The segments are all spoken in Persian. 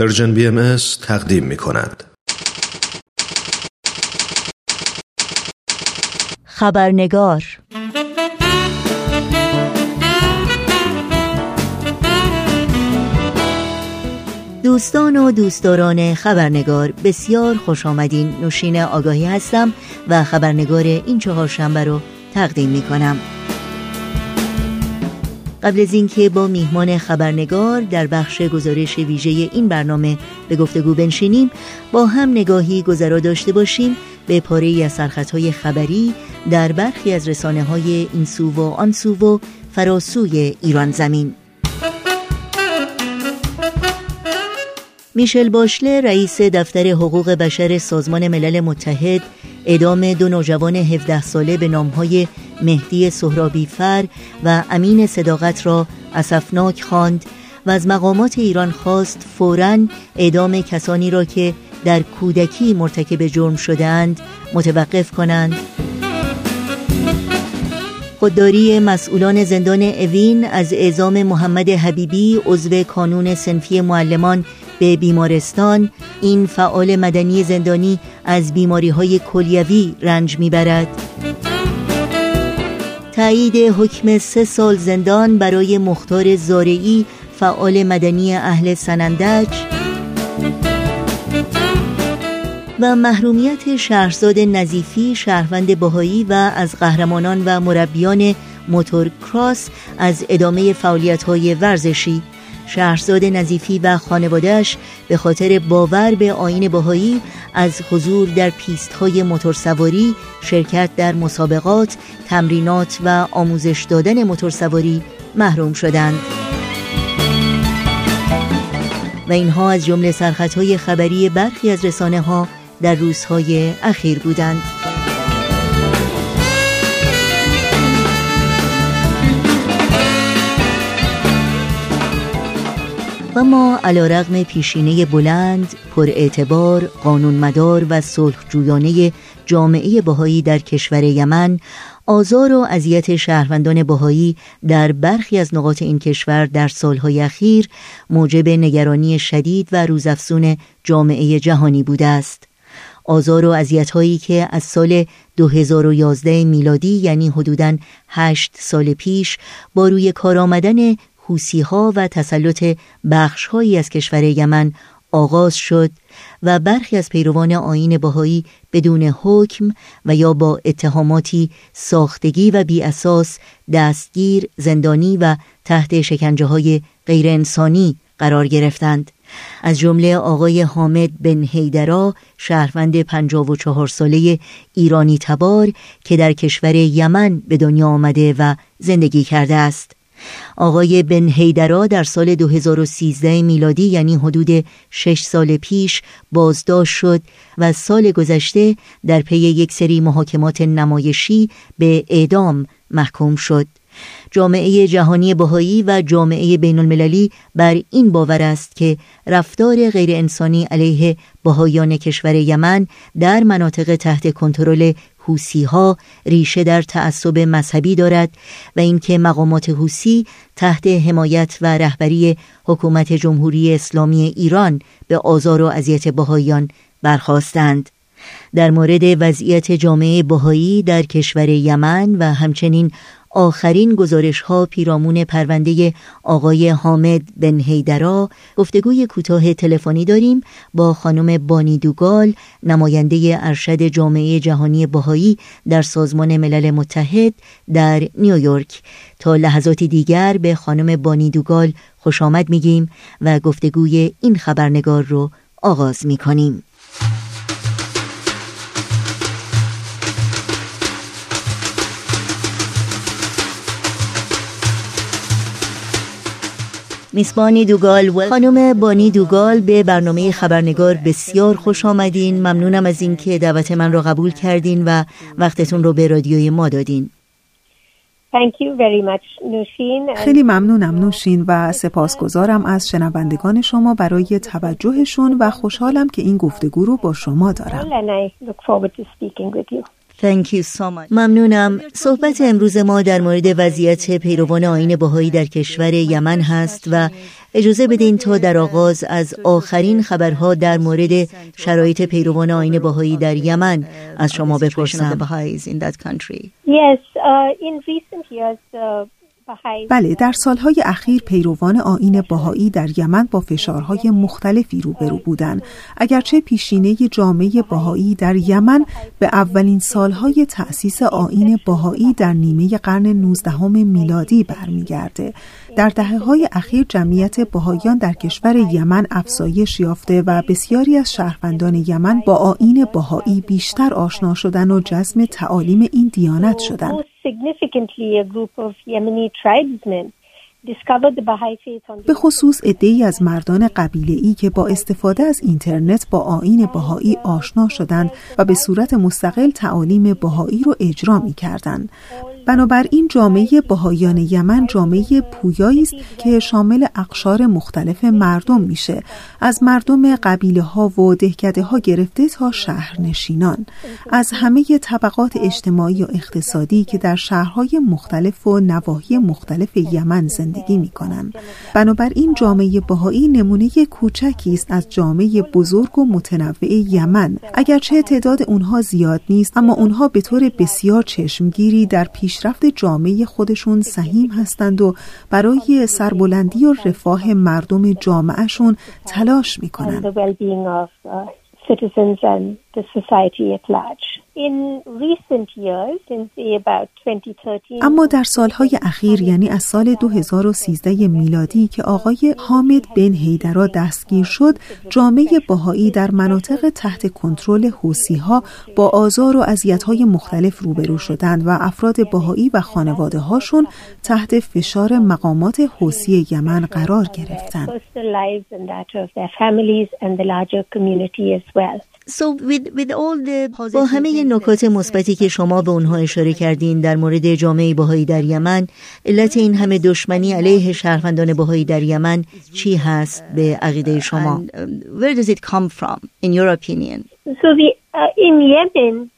پرژن بی تقدیم می کند. خبرنگار دوستان و دوستداران خبرنگار بسیار خوش آمدین نوشین آگاهی هستم و خبرنگار این چهار شنبه رو تقدیم می کنم قبل از اینکه با میهمان خبرنگار در بخش گزارش ویژه این برنامه به گفتگو بنشینیم با هم نگاهی گذرا داشته باشیم به پاره از سرخطهای خبری در برخی از رسانه های این سو و آن سو و فراسوی ایران زمین. میشل باشله رئیس دفتر حقوق بشر سازمان ملل متحد ادام دو نوجوان 17 ساله به نامهای مهدی سهرابی فر و امین صداقت را اسفناک خواند و از مقامات ایران خواست فوراً اعدام کسانی را که در کودکی مرتکب جرم شدهاند متوقف کنند. خودداری مسئولان زندان اوین از اعزام محمد حبیبی عضو کانون سنفی معلمان به بیمارستان این فعال مدنی زندانی از بیماری های کلیوی رنج می‌برد. تایید حکم سه سال زندان برای مختار زارعی فعال مدنی اهل سنندج. و محرومیت شهرزاد نظیفی شهروند بهایی و از قهرمانان و مربیان موتور کراس از ادامه فعالیت های ورزشی. شهرزاد نظیفی و خانوادهش به خاطر باور به آین باهایی از حضور در پیست های موتورسواری شرکت در مسابقات تمرینات و آموزش دادن موتورسواری محروم شدند. و اینها از جمله های خبری برخی از رسانه ها در روزهای اخیر بودند. و ما علا رغم پیشینه بلند، پر اعتبار، قانونمدار و صلحجویانه جامعه بهایی در کشور یمن آزار و اذیت شهروندان بهایی در برخی از نقاط این کشور در سالهای اخیر موجب نگرانی شدید و روزافزون جامعه جهانی بوده است. آزار و هایی که از سال 2011 میلادی یعنی حدوداً هشت سال پیش با روی کار آمدن حوسی ها و تسلط بخش هایی از کشور یمن آغاز شد و برخی از پیروان آین باهایی بدون حکم و یا با اتهاماتی ساختگی و بی اساس دستگیر، زندانی و تحت شکنجه های غیر انسانی قرار گرفتند. از جمله آقای حامد بن هیدرا شهروند 54 ساله ایرانی تبار که در کشور یمن به دنیا آمده و زندگی کرده است. آقای بن هیدرا در سال 2013 میلادی یعنی حدود 6 سال پیش بازداشت شد و سال گذشته در پی یک سری محاکمات نمایشی به اعدام محکوم شد. جامعه جهانی بهایی و جامعه بین المللی بر این باور است که رفتار غیر انسانی علیه بهایان کشور یمن در مناطق تحت کنترل حوسی ها ریشه در تعصب مذهبی دارد و اینکه مقامات حوسی تحت حمایت و رهبری حکومت جمهوری اسلامی ایران به آزار و اذیت بهاییان برخواستند در مورد وضعیت جامعه بهایی در کشور یمن و همچنین آخرین گزارش ها پیرامون پرونده آقای حامد بن هیدرا گفتگوی کوتاه تلفنی داریم با خانم بانی دوگال نماینده ارشد جامعه جهانی بهایی در سازمان ملل متحد در نیویورک. تا لحظاتی دیگر به خانم بانی دوگال خوش آمد میگیم و گفتگوی این خبرنگار رو آغاز می‌کنیم. میس بانی دوگال خانم بانی دوگال به برنامه خبرنگار بسیار خوش آمدین. ممنونم از اینکه دعوت من را قبول کردین و وقتتون رو به رادیوی ما دادین. خیلی ممنونم نوشین و سپاسگزارم از شنوندگان شما برای توجهشون و خوشحالم که این گفتگو رو با شما دارم. Thank you so much. ممنونم. صحبت امروز ما در مورد وضعیت پیروان آین بهایی در کشور یمن هست و اجازه بدین تا در آغاز از آخرین خبرها در مورد شرایط پیروان آین بهایی در یمن از شما بپرسم. Yes, uh, in recent years, uh... بله در سالهای اخیر پیروان آین باهایی در یمن با فشارهای مختلفی روبرو بودند. اگرچه پیشینه جامعه باهایی در یمن به اولین سالهای تأسیس آین باهایی در نیمه قرن 19 میلادی برمیگرده. در دهه های اخیر جمعیت باهایان در کشور یمن افزایش یافته و بسیاری از شهروندان یمن با آین باهایی بیشتر آشنا شدن و جزم تعالیم این دیانت شدند. significantly a group of Yemeni tribesmen. به خصوص ای از مردان قبیله ای که با استفاده از اینترنت با آین بهایی آشنا شدند و به صورت مستقل تعالیم بهایی رو اجرا می کردند. بنابراین جامعه بهایان یمن جامعه پویایی است که شامل اقشار مختلف مردم میشه از مردم قبیله ها و دهکده ها گرفته تا شهرنشینان از همه طبقات اجتماعی و اقتصادی که در شهرهای مختلف و نواحی مختلف یمن زندگی می کنند. بنابراین جامعه بهایی نمونه کوچکی است از جامعه بزرگ و متنوع یمن اگرچه تعداد اونها زیاد نیست اما اونها به طور بسیار چشمگیری در پیشرفت جامعه خودشون سهیم هستند و برای سربلندی و رفاه مردم جامعهشون تلاش می‌کنند. اما در سالهای اخیر یعنی از سال 2013 میلادی که آقای حامد بن هیدرا دستگیر شد جامعه باهایی در مناطق تحت کنترل حوسی ها با آزار و های مختلف روبرو شدند و افراد باهایی و خانواده هاشون تحت فشار مقامات حوسی یمن قرار گرفتند. با همه نکات مثبتی که شما به اونها اشاره کردین در مورد جامعه بهایی در یمن علت این همه دشمنی علیه شهروندان بهایی در یمن چی هست به عقیده شما؟ Where does it come from in your opinion? So the, uh, in Yemen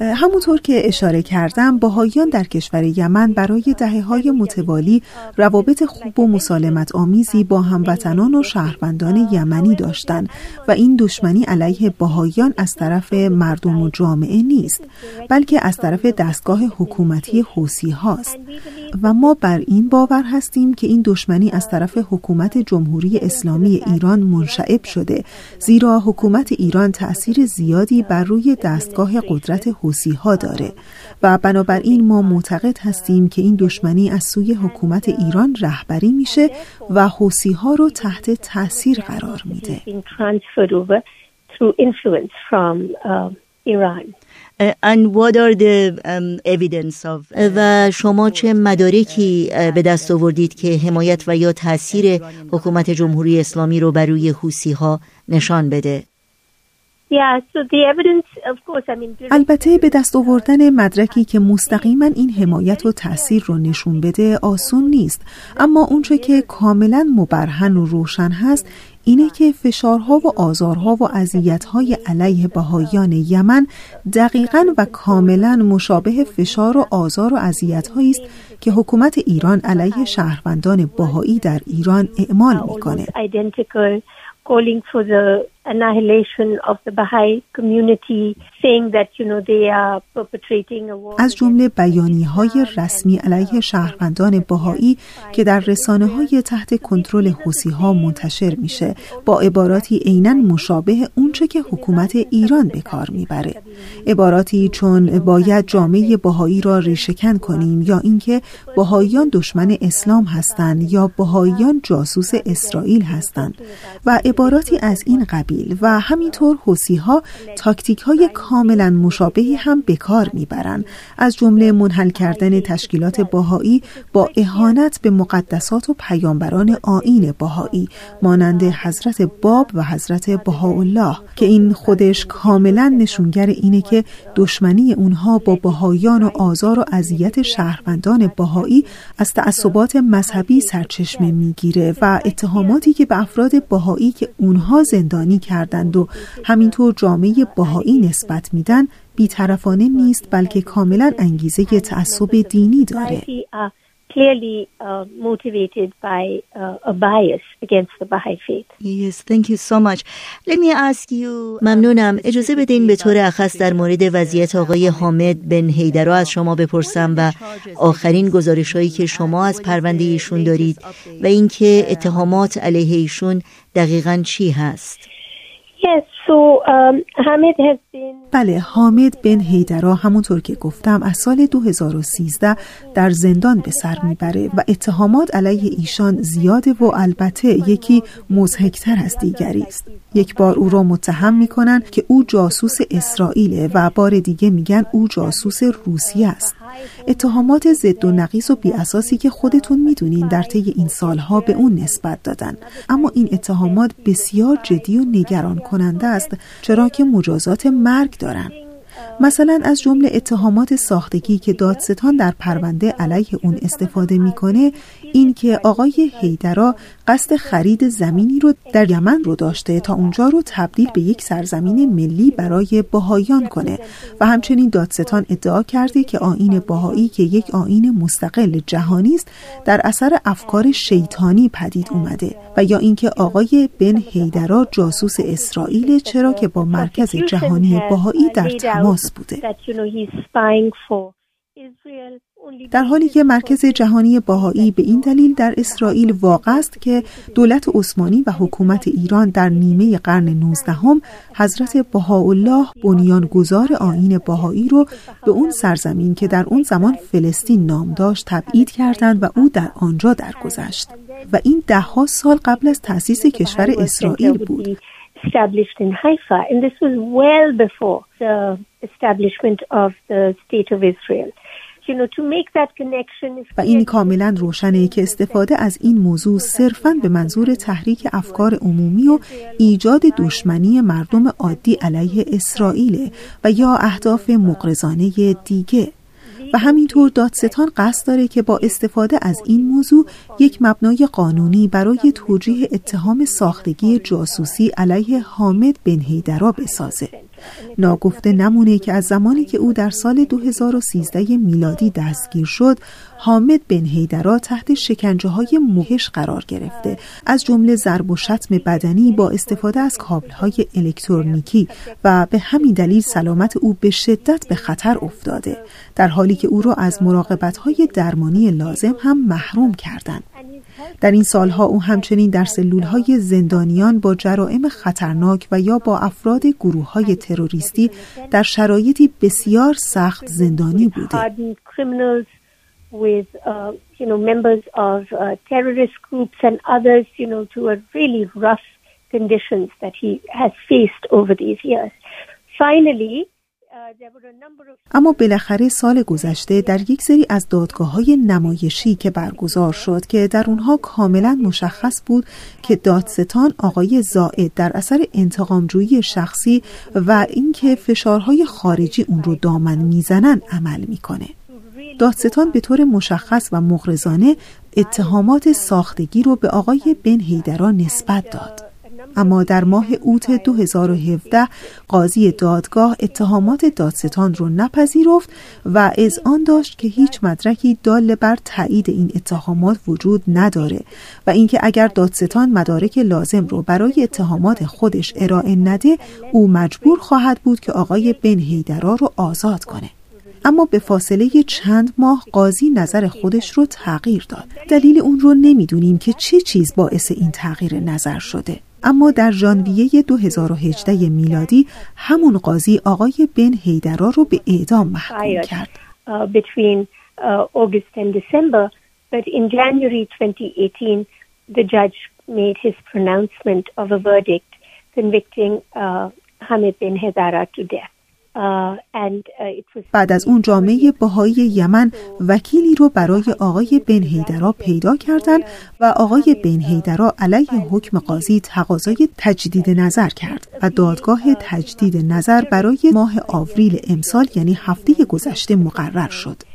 همونطور که اشاره کردم باهایان در کشور یمن برای دهه های متوالی روابط خوب و مسالمت آمیزی با هموطنان و شهروندان یمنی داشتند و این دشمنی علیه باهایان از طرف مردم و جامعه نیست بلکه از طرف دستگاه حکومتی حوسی هاست. و ما بر این باور هستیم که این دشمنی از طرف حکومت جمهوری اسلامی ایران منشعب شده زیرا حکومت ایران تأثیر زیادی بر روی دستگاه قدرت حوسی ها داره. و بنابراین ما معتقد هستیم که این دشمنی از سوی حکومت ایران رهبری میشه و حوسی ها رو تحت تاثیر قرار میده. و شما چه مدارکی به دست آوردید که حمایت و یا تاثیر حکومت جمهوری اسلامی رو بر روی حوسی ها نشان بده؟ البته به دست آوردن مدرکی که مستقیما این حمایت و تاثیر رو نشون بده آسون نیست. اما اونچه که کاملا مبرهن و روشن هست اینه که فشارها و آزارها و اذیت‌های علیه بهایان یمن دقیقا و کاملا مشابه فشار و آزار و اذیت‌هایی است که حکومت ایران علیه شهروندان بهایی در ایران اعمال می‌کنه. Calling for the annihilation of the Baha'i community, saying that you know they are perpetrating a war. از جمله بیانی های رسمی علیه شهروندان بهایی که در رسانه های تحت کنترل حوسی ها منتشر میشه با عباراتی عینا مشابه اونچه که حکومت ایران به کار می‌بره عباراتی چون باید جامعه بهایی را ریشهکن کنیم یا اینکه بهاییان دشمن اسلام هستند یا بهاییان جاسوس اسرائیل هستند و عباراتی از این قبیل و همینطور حوسی ها تاکتیک های کاملا مشابهی هم به کار می‌برند. از جمله منحل کردن تشکیلات باهایی با اهانت به مقدسات و پیامبران آین باهایی مانند حضرت باب و حضرت بهاءالله که این خودش کاملا نشونگر اینه که دشمنی اونها با باهایان و آزار و اذیت شهروندان باهایی از تعصبات مذهبی سرچشمه می‌گیره و اتهاماتی که به افراد باهایی که اونها زندانی کردند و همینطور جامعه باهایی نسبت میدن بیطرفانه نیست بلکه کاملا انگیزه تعصب دینی داره clearly uh, motivated by uh, a bias against the Baha'i faith. Yes, thank you so much. Let me ask you ممنونم. اجازه بدین به طور اخص در مورد وضعیت آقای حامد بن هیدرا از شما بپرسم و آخرین گزارش هایی که شما از پرونده ایشون دارید و اینکه اتهامات علیه ایشون دقیقا چی هست؟ بله حامد بن هیدرا همونطور که گفتم از سال 2013 در زندان به سر می‌بره و اتهامات علیه ایشان زیاده و البته یکی مزهکتر از دیگری است. یک بار او را متهم می‌کنن که او جاسوس اسرائیل و بار دیگه میگن او جاسوس روسیه است. اتهامات ضد و نقیص و بیاساسی که خودتون می‌دونین در طی این سالها به اون نسبت دادن. اما این اتهامات بسیار جدی و نگران کننده است چرا که مجازات مرگ دارن. مثلا از جمله اتهامات ساختگی که دادستان در پرونده علیه اون استفاده می‌کنه این که آقای هیدرا قصد خرید زمینی رو در یمن رو داشته تا اونجا رو تبدیل به یک سرزمین ملی برای باهایان کنه. و همچنین دادستان ادعا کرده که آین باهایی که یک آین مستقل جهانی است در اثر افکار شیطانی پدید اومده. و یا اینکه آقای بن هیدرا جاسوس اسرائیل چرا که با مرکز جهانی باهایی در تماس بوده. در حالی که مرکز جهانی باهایی به این دلیل در اسرائیل واقع است که دولت عثمانی و حکومت ایران در نیمه قرن 19 هم حضرت بهاءالله بنیانگذار آین باهایی رو به اون سرزمین که در اون زمان فلسطین نام داشت تبعید کردند و او در آنجا درگذشت و این دهها سال قبل از تأسیس کشور اسرائیل بود established in Haifa and this was well before the establishment of the state of. و این کاملا روشنه که استفاده از این موضوع صرفا به منظور تحریک افکار عمومی و ایجاد دشمنی مردم عادی علیه اسرائیل و یا اهداف مقرزانه دیگه. و همینطور دادستان قصد داره که با استفاده از این موضوع یک مبنای قانونی برای توجیه اتهام ساختگی جاسوسی علیه حامد بن هیدرا بسازه. ناگفته نمونه که از زمانی که او در سال 2013 میلادی دستگیر شد حامد بن هیدرا تحت شکنجه های موهش قرار گرفته. از جمله ضرب و شتم بدنی با استفاده از کابل های الکترونیکی و به همین دلیل سلامت او به شدت به خطر افتاده. در حالی که او را از مراقبت های درمانی لازم هم محروم کردند. در این سالها او همچنین در سلول های زندانیان با جرائم خطرناک و یا با افراد گروه های تروریستی در شرایطی بسیار سخت زندانی بوده. with uh, you know members of uh, terrorist groups and others you know to a really rough conditions that he has faced over these years finally اما بالاخره سال گذشته در یک سری از دادگاه های نمایشی که برگزار شد که در اونها کاملا مشخص بود که دادستان آقای زائد در اثر انتقامجویی شخصی و اینکه فشارهای خارجی اون رو دامن می‌زنن عمل می‌کنه. دادستان به طور مشخص و مغرضانه اتهامات ساختگی رو به آقای بن هیدرا نسبت داد. اما در ماه اوت 2017 قاضی دادگاه اتهامات دادستان رو نپذیرفت و از آن داشت که هیچ مدرکی دال بر تایید این اتهامات وجود نداره و اینکه اگر دادستان مدارک لازم رو برای اتهامات خودش ارائه نده او مجبور خواهد بود که آقای بن هیدرا رو آزاد کنه. اما به فاصله چند ماه قاضی نظر خودش رو تغییر داد. دلیل اون رو نمی‌دونیم که چه چیز باعث این تغییر نظر شده. اما در ژانویه 2018 میلادی همون قاضی آقای بن هیدرا رو به اعدام محکوم کرد. between August and December, but in January 2018, the judge made his pronouncement of a verdict convicting uh, Hamid bin Hedara to death. بعد از اون جامعه باهایی یمن وکیلی رو برای آقای بن هیدرا پیدا کردند و آقای بن هیدرا علیه حکم قاضی تقاضای تجدید نظر کرد و دادگاه تجدید نظر برای ماه آوریل امسال یعنی هفته گذشته مقرر شد.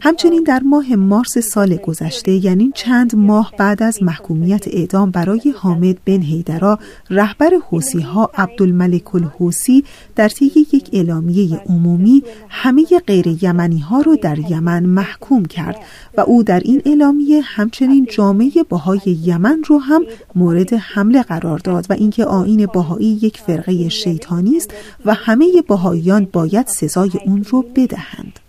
همچنین در ماه مارس سال گذشته یعنی چند ماه بعد از محکومیت اعدام برای حامد بن هیدرا رهبر حوسی ها عبدالملک الحوسی در طی یک اعلامیه عمومی همه غیر یمنی ها را در یمن محکوم کرد و او در این اعلامیه همچنین جامعه باهای یمن رو هم مورد حمله قرار داد و اینکه آین باهایی یک فرقه شیطانی است و همه باهاییان باید سزای اون رو بدهند.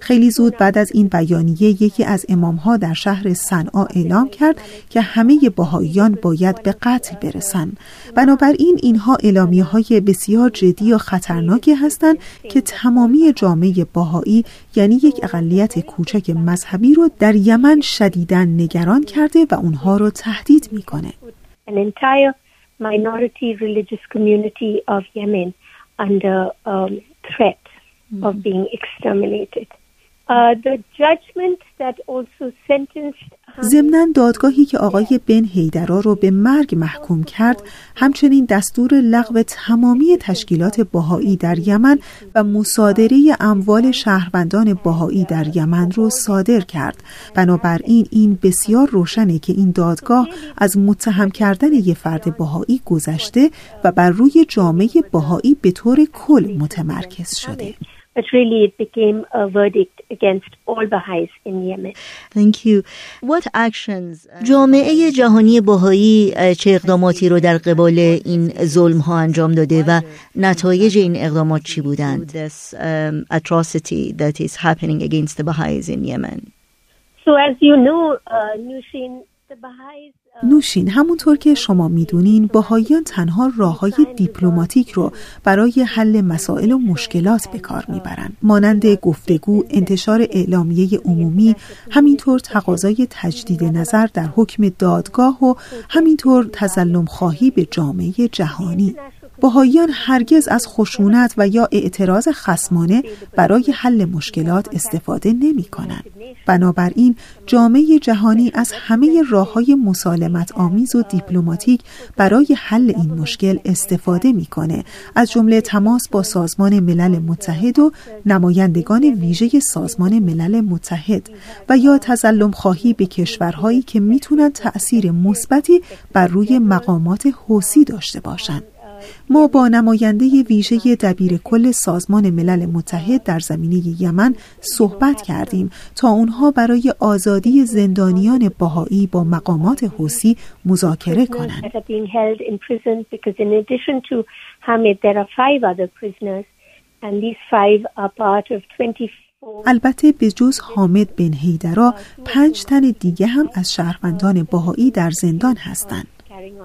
خیلی زود بعد از این بیانیه یکی از امامها در شهر صنعا اعلام کرد که همه باهاییان باید به قتل برسن. بنابراین اینها اعلامیه های بسیار جدی و خطرناکی هستند که تمامی جامعه باهایی یعنی یک اقلیت کوچک مذهبی رو در یمن شدیداً نگران کرده و اونها رو تهدید می‌کنه. Minority religious community of Yemen under um, threat mm-hmm. of being exterminated. Uh, the judgment that also sentenced ضمنا دادگاهی که آقای بن هیدرا رو به مرگ محکوم کرد همچنین دستور لغو تمامی تشکیلات باهایی در یمن و مصادره اموال شهروندان باهایی در یمن رو صادر کرد. بنابراین این بسیار روشنه که این دادگاه از متهم کردن یه فرد باهایی گذشته و بر روی جامعه باهایی به طور کل متمرکز شده. but really it became a verdict against all Baha'is in Yemen. Thank you. What actions uh, جامعه جهانی باهایی چه اقداماتی رو در قبال این ظلم ها انجام داده و نتایج این اقدامات چی بودند؟ This um, atrocity that is happening against the Baha'is in Yemen. So as you know, uh, Nushin, the Baha'is نوشین همونطور که شما می‌دونین باهاییان تنها راه های دیپلماتیک رو برای حل مسائل و مشکلات به کار می‌برن. مانند گفتگو انتشار اعلامیه عمومی همینطور تقاضای تجدید نظر در حکم دادگاه و همینطور تظلم خواهی به جامعه جهانی. باهاییان هرگز از خشونت و یا اعتراض خسمانه برای حل مشکلات استفاده نمی کنند. بنابراین جامعه جهانی از همه راه های مسالمت آمیز و دیپلماتیک برای حل این مشکل استفاده می‌کنه از جمله تماس با سازمان ملل متحد و نمایندگان ویژه سازمان ملل متحد و یا تظلم خواهی به کشورهایی که می‌تونن تأثیر مثبتی بر روی مقامات حوسی داشته باشند. ما با نماینده ویژه دبیر کل سازمان ملل متحد در زمینه یمن صحبت کردیم تا اونها برای آزادی زندانیان باهایی با مقامات حوسی مذاکره کنند. البته به جز حامد بن هیدرا پنج تن دیگه هم از شهروندان باهایی در زندان هستند.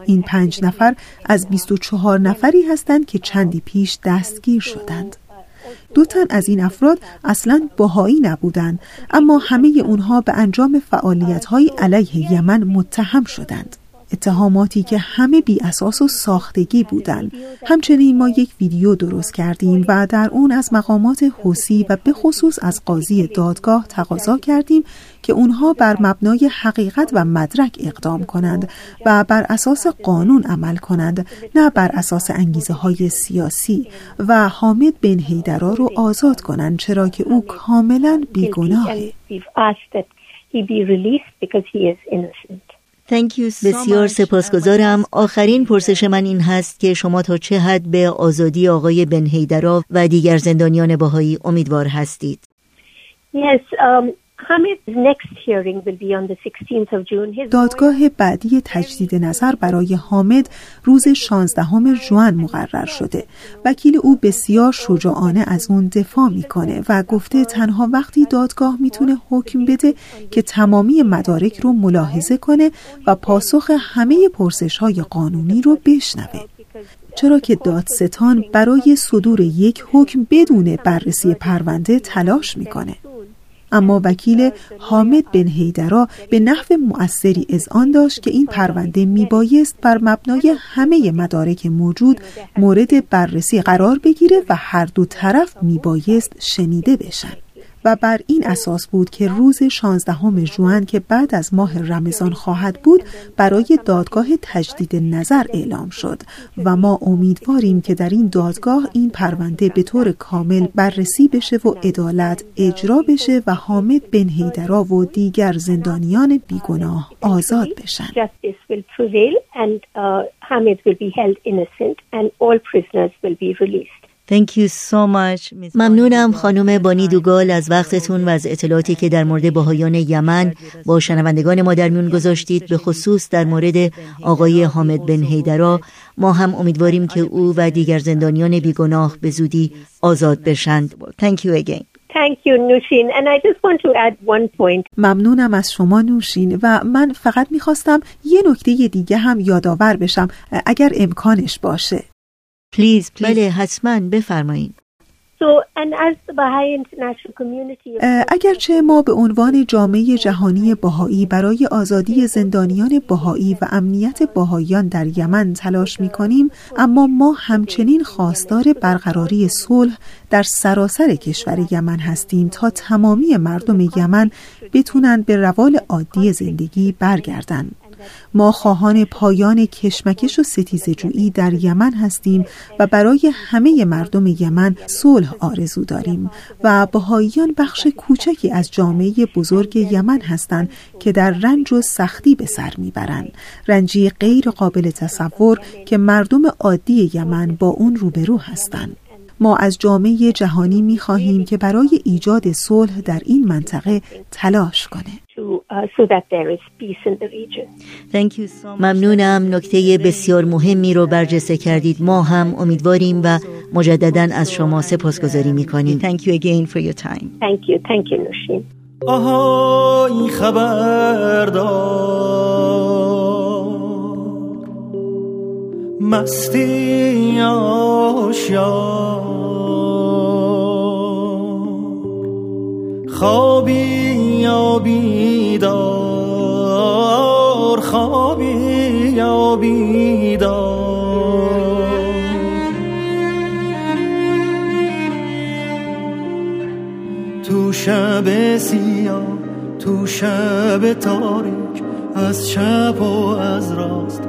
این پنج نفر از 24 نفری هستند که چندی پیش دستگیر شدند. دو تن از این افراد اصلا باهایی نبودند اما همه اونها به انجام فعالیت های علیه یمن متهم شدند. اتهاماتی که همه بی اساس و ساختگی بودند. همچنین ما یک ویدیو درست کردیم و در اون از مقامات حوسی و به خصوص از قاضی دادگاه تقاضا کردیم که اونها بر مبنای حقیقت و مدرک اقدام کنند و بر اساس قانون عمل کنند نه بر اساس انگیزه های سیاسی و حامد بن هیدرا رو آزاد کنند چرا که او کاملا بیگناهه بسیار سپاسگزارم. آخرین پرسش من این هست که شما تا چه حد به آزادی آقای بن هیدرا و دیگر زندانیان باهایی امیدوار هستید. Yes, um... دادگاه بعدی تجدید نظر برای حامد روز 16 جوان مقرر شده. وکیل او بسیار شجاعانه از اون دفاع می‌کنه و گفته تنها وقتی دادگاه می‌تونه حکم بده که تمامی مدارک رو ملاحظه کنه و پاسخ همه پرسش های قانونی رو بشنوه. چرا که دادستان برای صدور یک حکم بدون بررسی پرونده تلاش می‌کنه. اما وکیل حامد بن هیدرا به نحو مؤثری آن داشت که این پرونده میبایست بر مبنای همه مدارک موجود مورد بررسی قرار بگیره و هر دو طرف میبایست شنیده بشن. و بر این اساس بود که روز 16 ژوئن که بعد از ماه رمضان خواهد بود برای دادگاه تجدید نظر اعلام شد و ما امیدواریم که در این دادگاه این پرونده به طور کامل بررسی بشه و عدالت اجرا بشه و حامد بن هیدرا و دیگر زندانیان بیگناه آزاد بشن. Thank you so much. ممنونم خانم بانی دوگال از وقتتون و از اطلاعاتی که در مورد باهایان یمن با شنوندگان ما در میون گذاشتید به خصوص در مورد آقای حامد بن هیدرا ما هم امیدواریم که او و دیگر زندانیان بیگناه به زودی آزاد بشند. Thank you again. Thank you, Nushin. And I just want to add one point. ممنونم از شما نوشین و من فقط می‌خواستم یه نکته دیگه هم یادآور بشم اگر امکانش باشه. پلیز بله حتما بفرمایید اگرچه ما به عنوان جامعه جهانی باهایی برای آزادی زندانیان باهایی و امنیت باهایان در یمن تلاش می کنیم اما ما همچنین خواستار برقراری صلح در سراسر کشور یمن هستیم تا تمامی مردم یمن بتونن به روال عادی زندگی برگردند. ما خواهان پایان کشمکش و ستیزجویی در یمن هستیم و برای همه مردم یمن صلح آرزو داریم و بهاییان بخش کوچکی از جامعه بزرگ یمن هستند که در رنج و سختی به سر می‌برند. رنجی غیر قابل تصور که مردم عادی یمن با اون روبرو هستند. ما از جامعه جهانی می خواهیم که برای ایجاد صلح در این منطقه تلاش کنه. ممنونم. نکته بسیار مهمی رو برجسته کردید. ما هم امیدواریم و مجددا از شما سپاسگزاری می‌کنیم. Thank you again for your time. Thank you. Thank you نوشین آهای خبردار. مستی آشیار خوابی یا بیدار خوابی یا بیدار. تو شب سیاه تو شب تاریک از چپ و از راست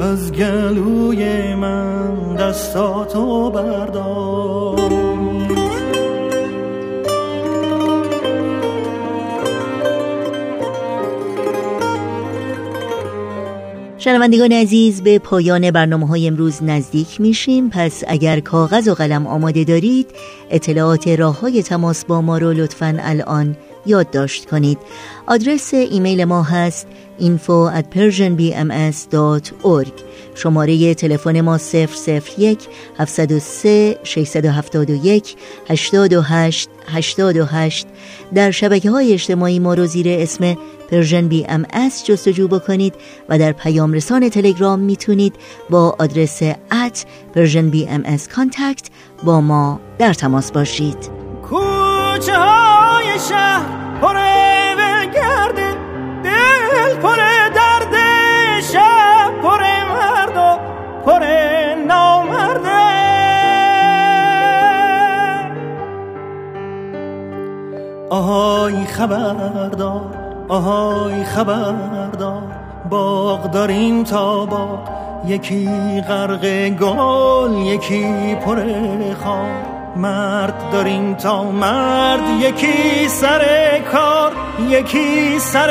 از گلوی من دستاتو بردار. شنوندگان عزیز به پایان برنامه های امروز نزدیک میشیم. پس اگر کاغذ و قلم آماده دارید اطلاعات راه های تماس با ما رو لطفا الان یادداشت کنید. آدرس ایمیل ما هست info at persianbms.org شماره تلفن ما 001 703 671 828 828 در شبکه های اجتماعی ما رو زیر اسم Persian BMS جستجو بکنید و در پیام رسان تلگرام می‌تونید با آدرس at Persian BMS contact با ما در تماس باشید. کوچه شهر پره گرده دل پره درد شب پره مرد و پره نامرده آهای خبردار آهای خبردار باغ داریم تا باغ یکی غرق گل یکی پر خار. مرد داریم تا مرد یکی سر کار یکی سر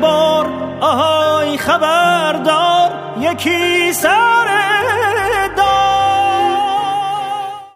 بار. آهای خبردار یکی سر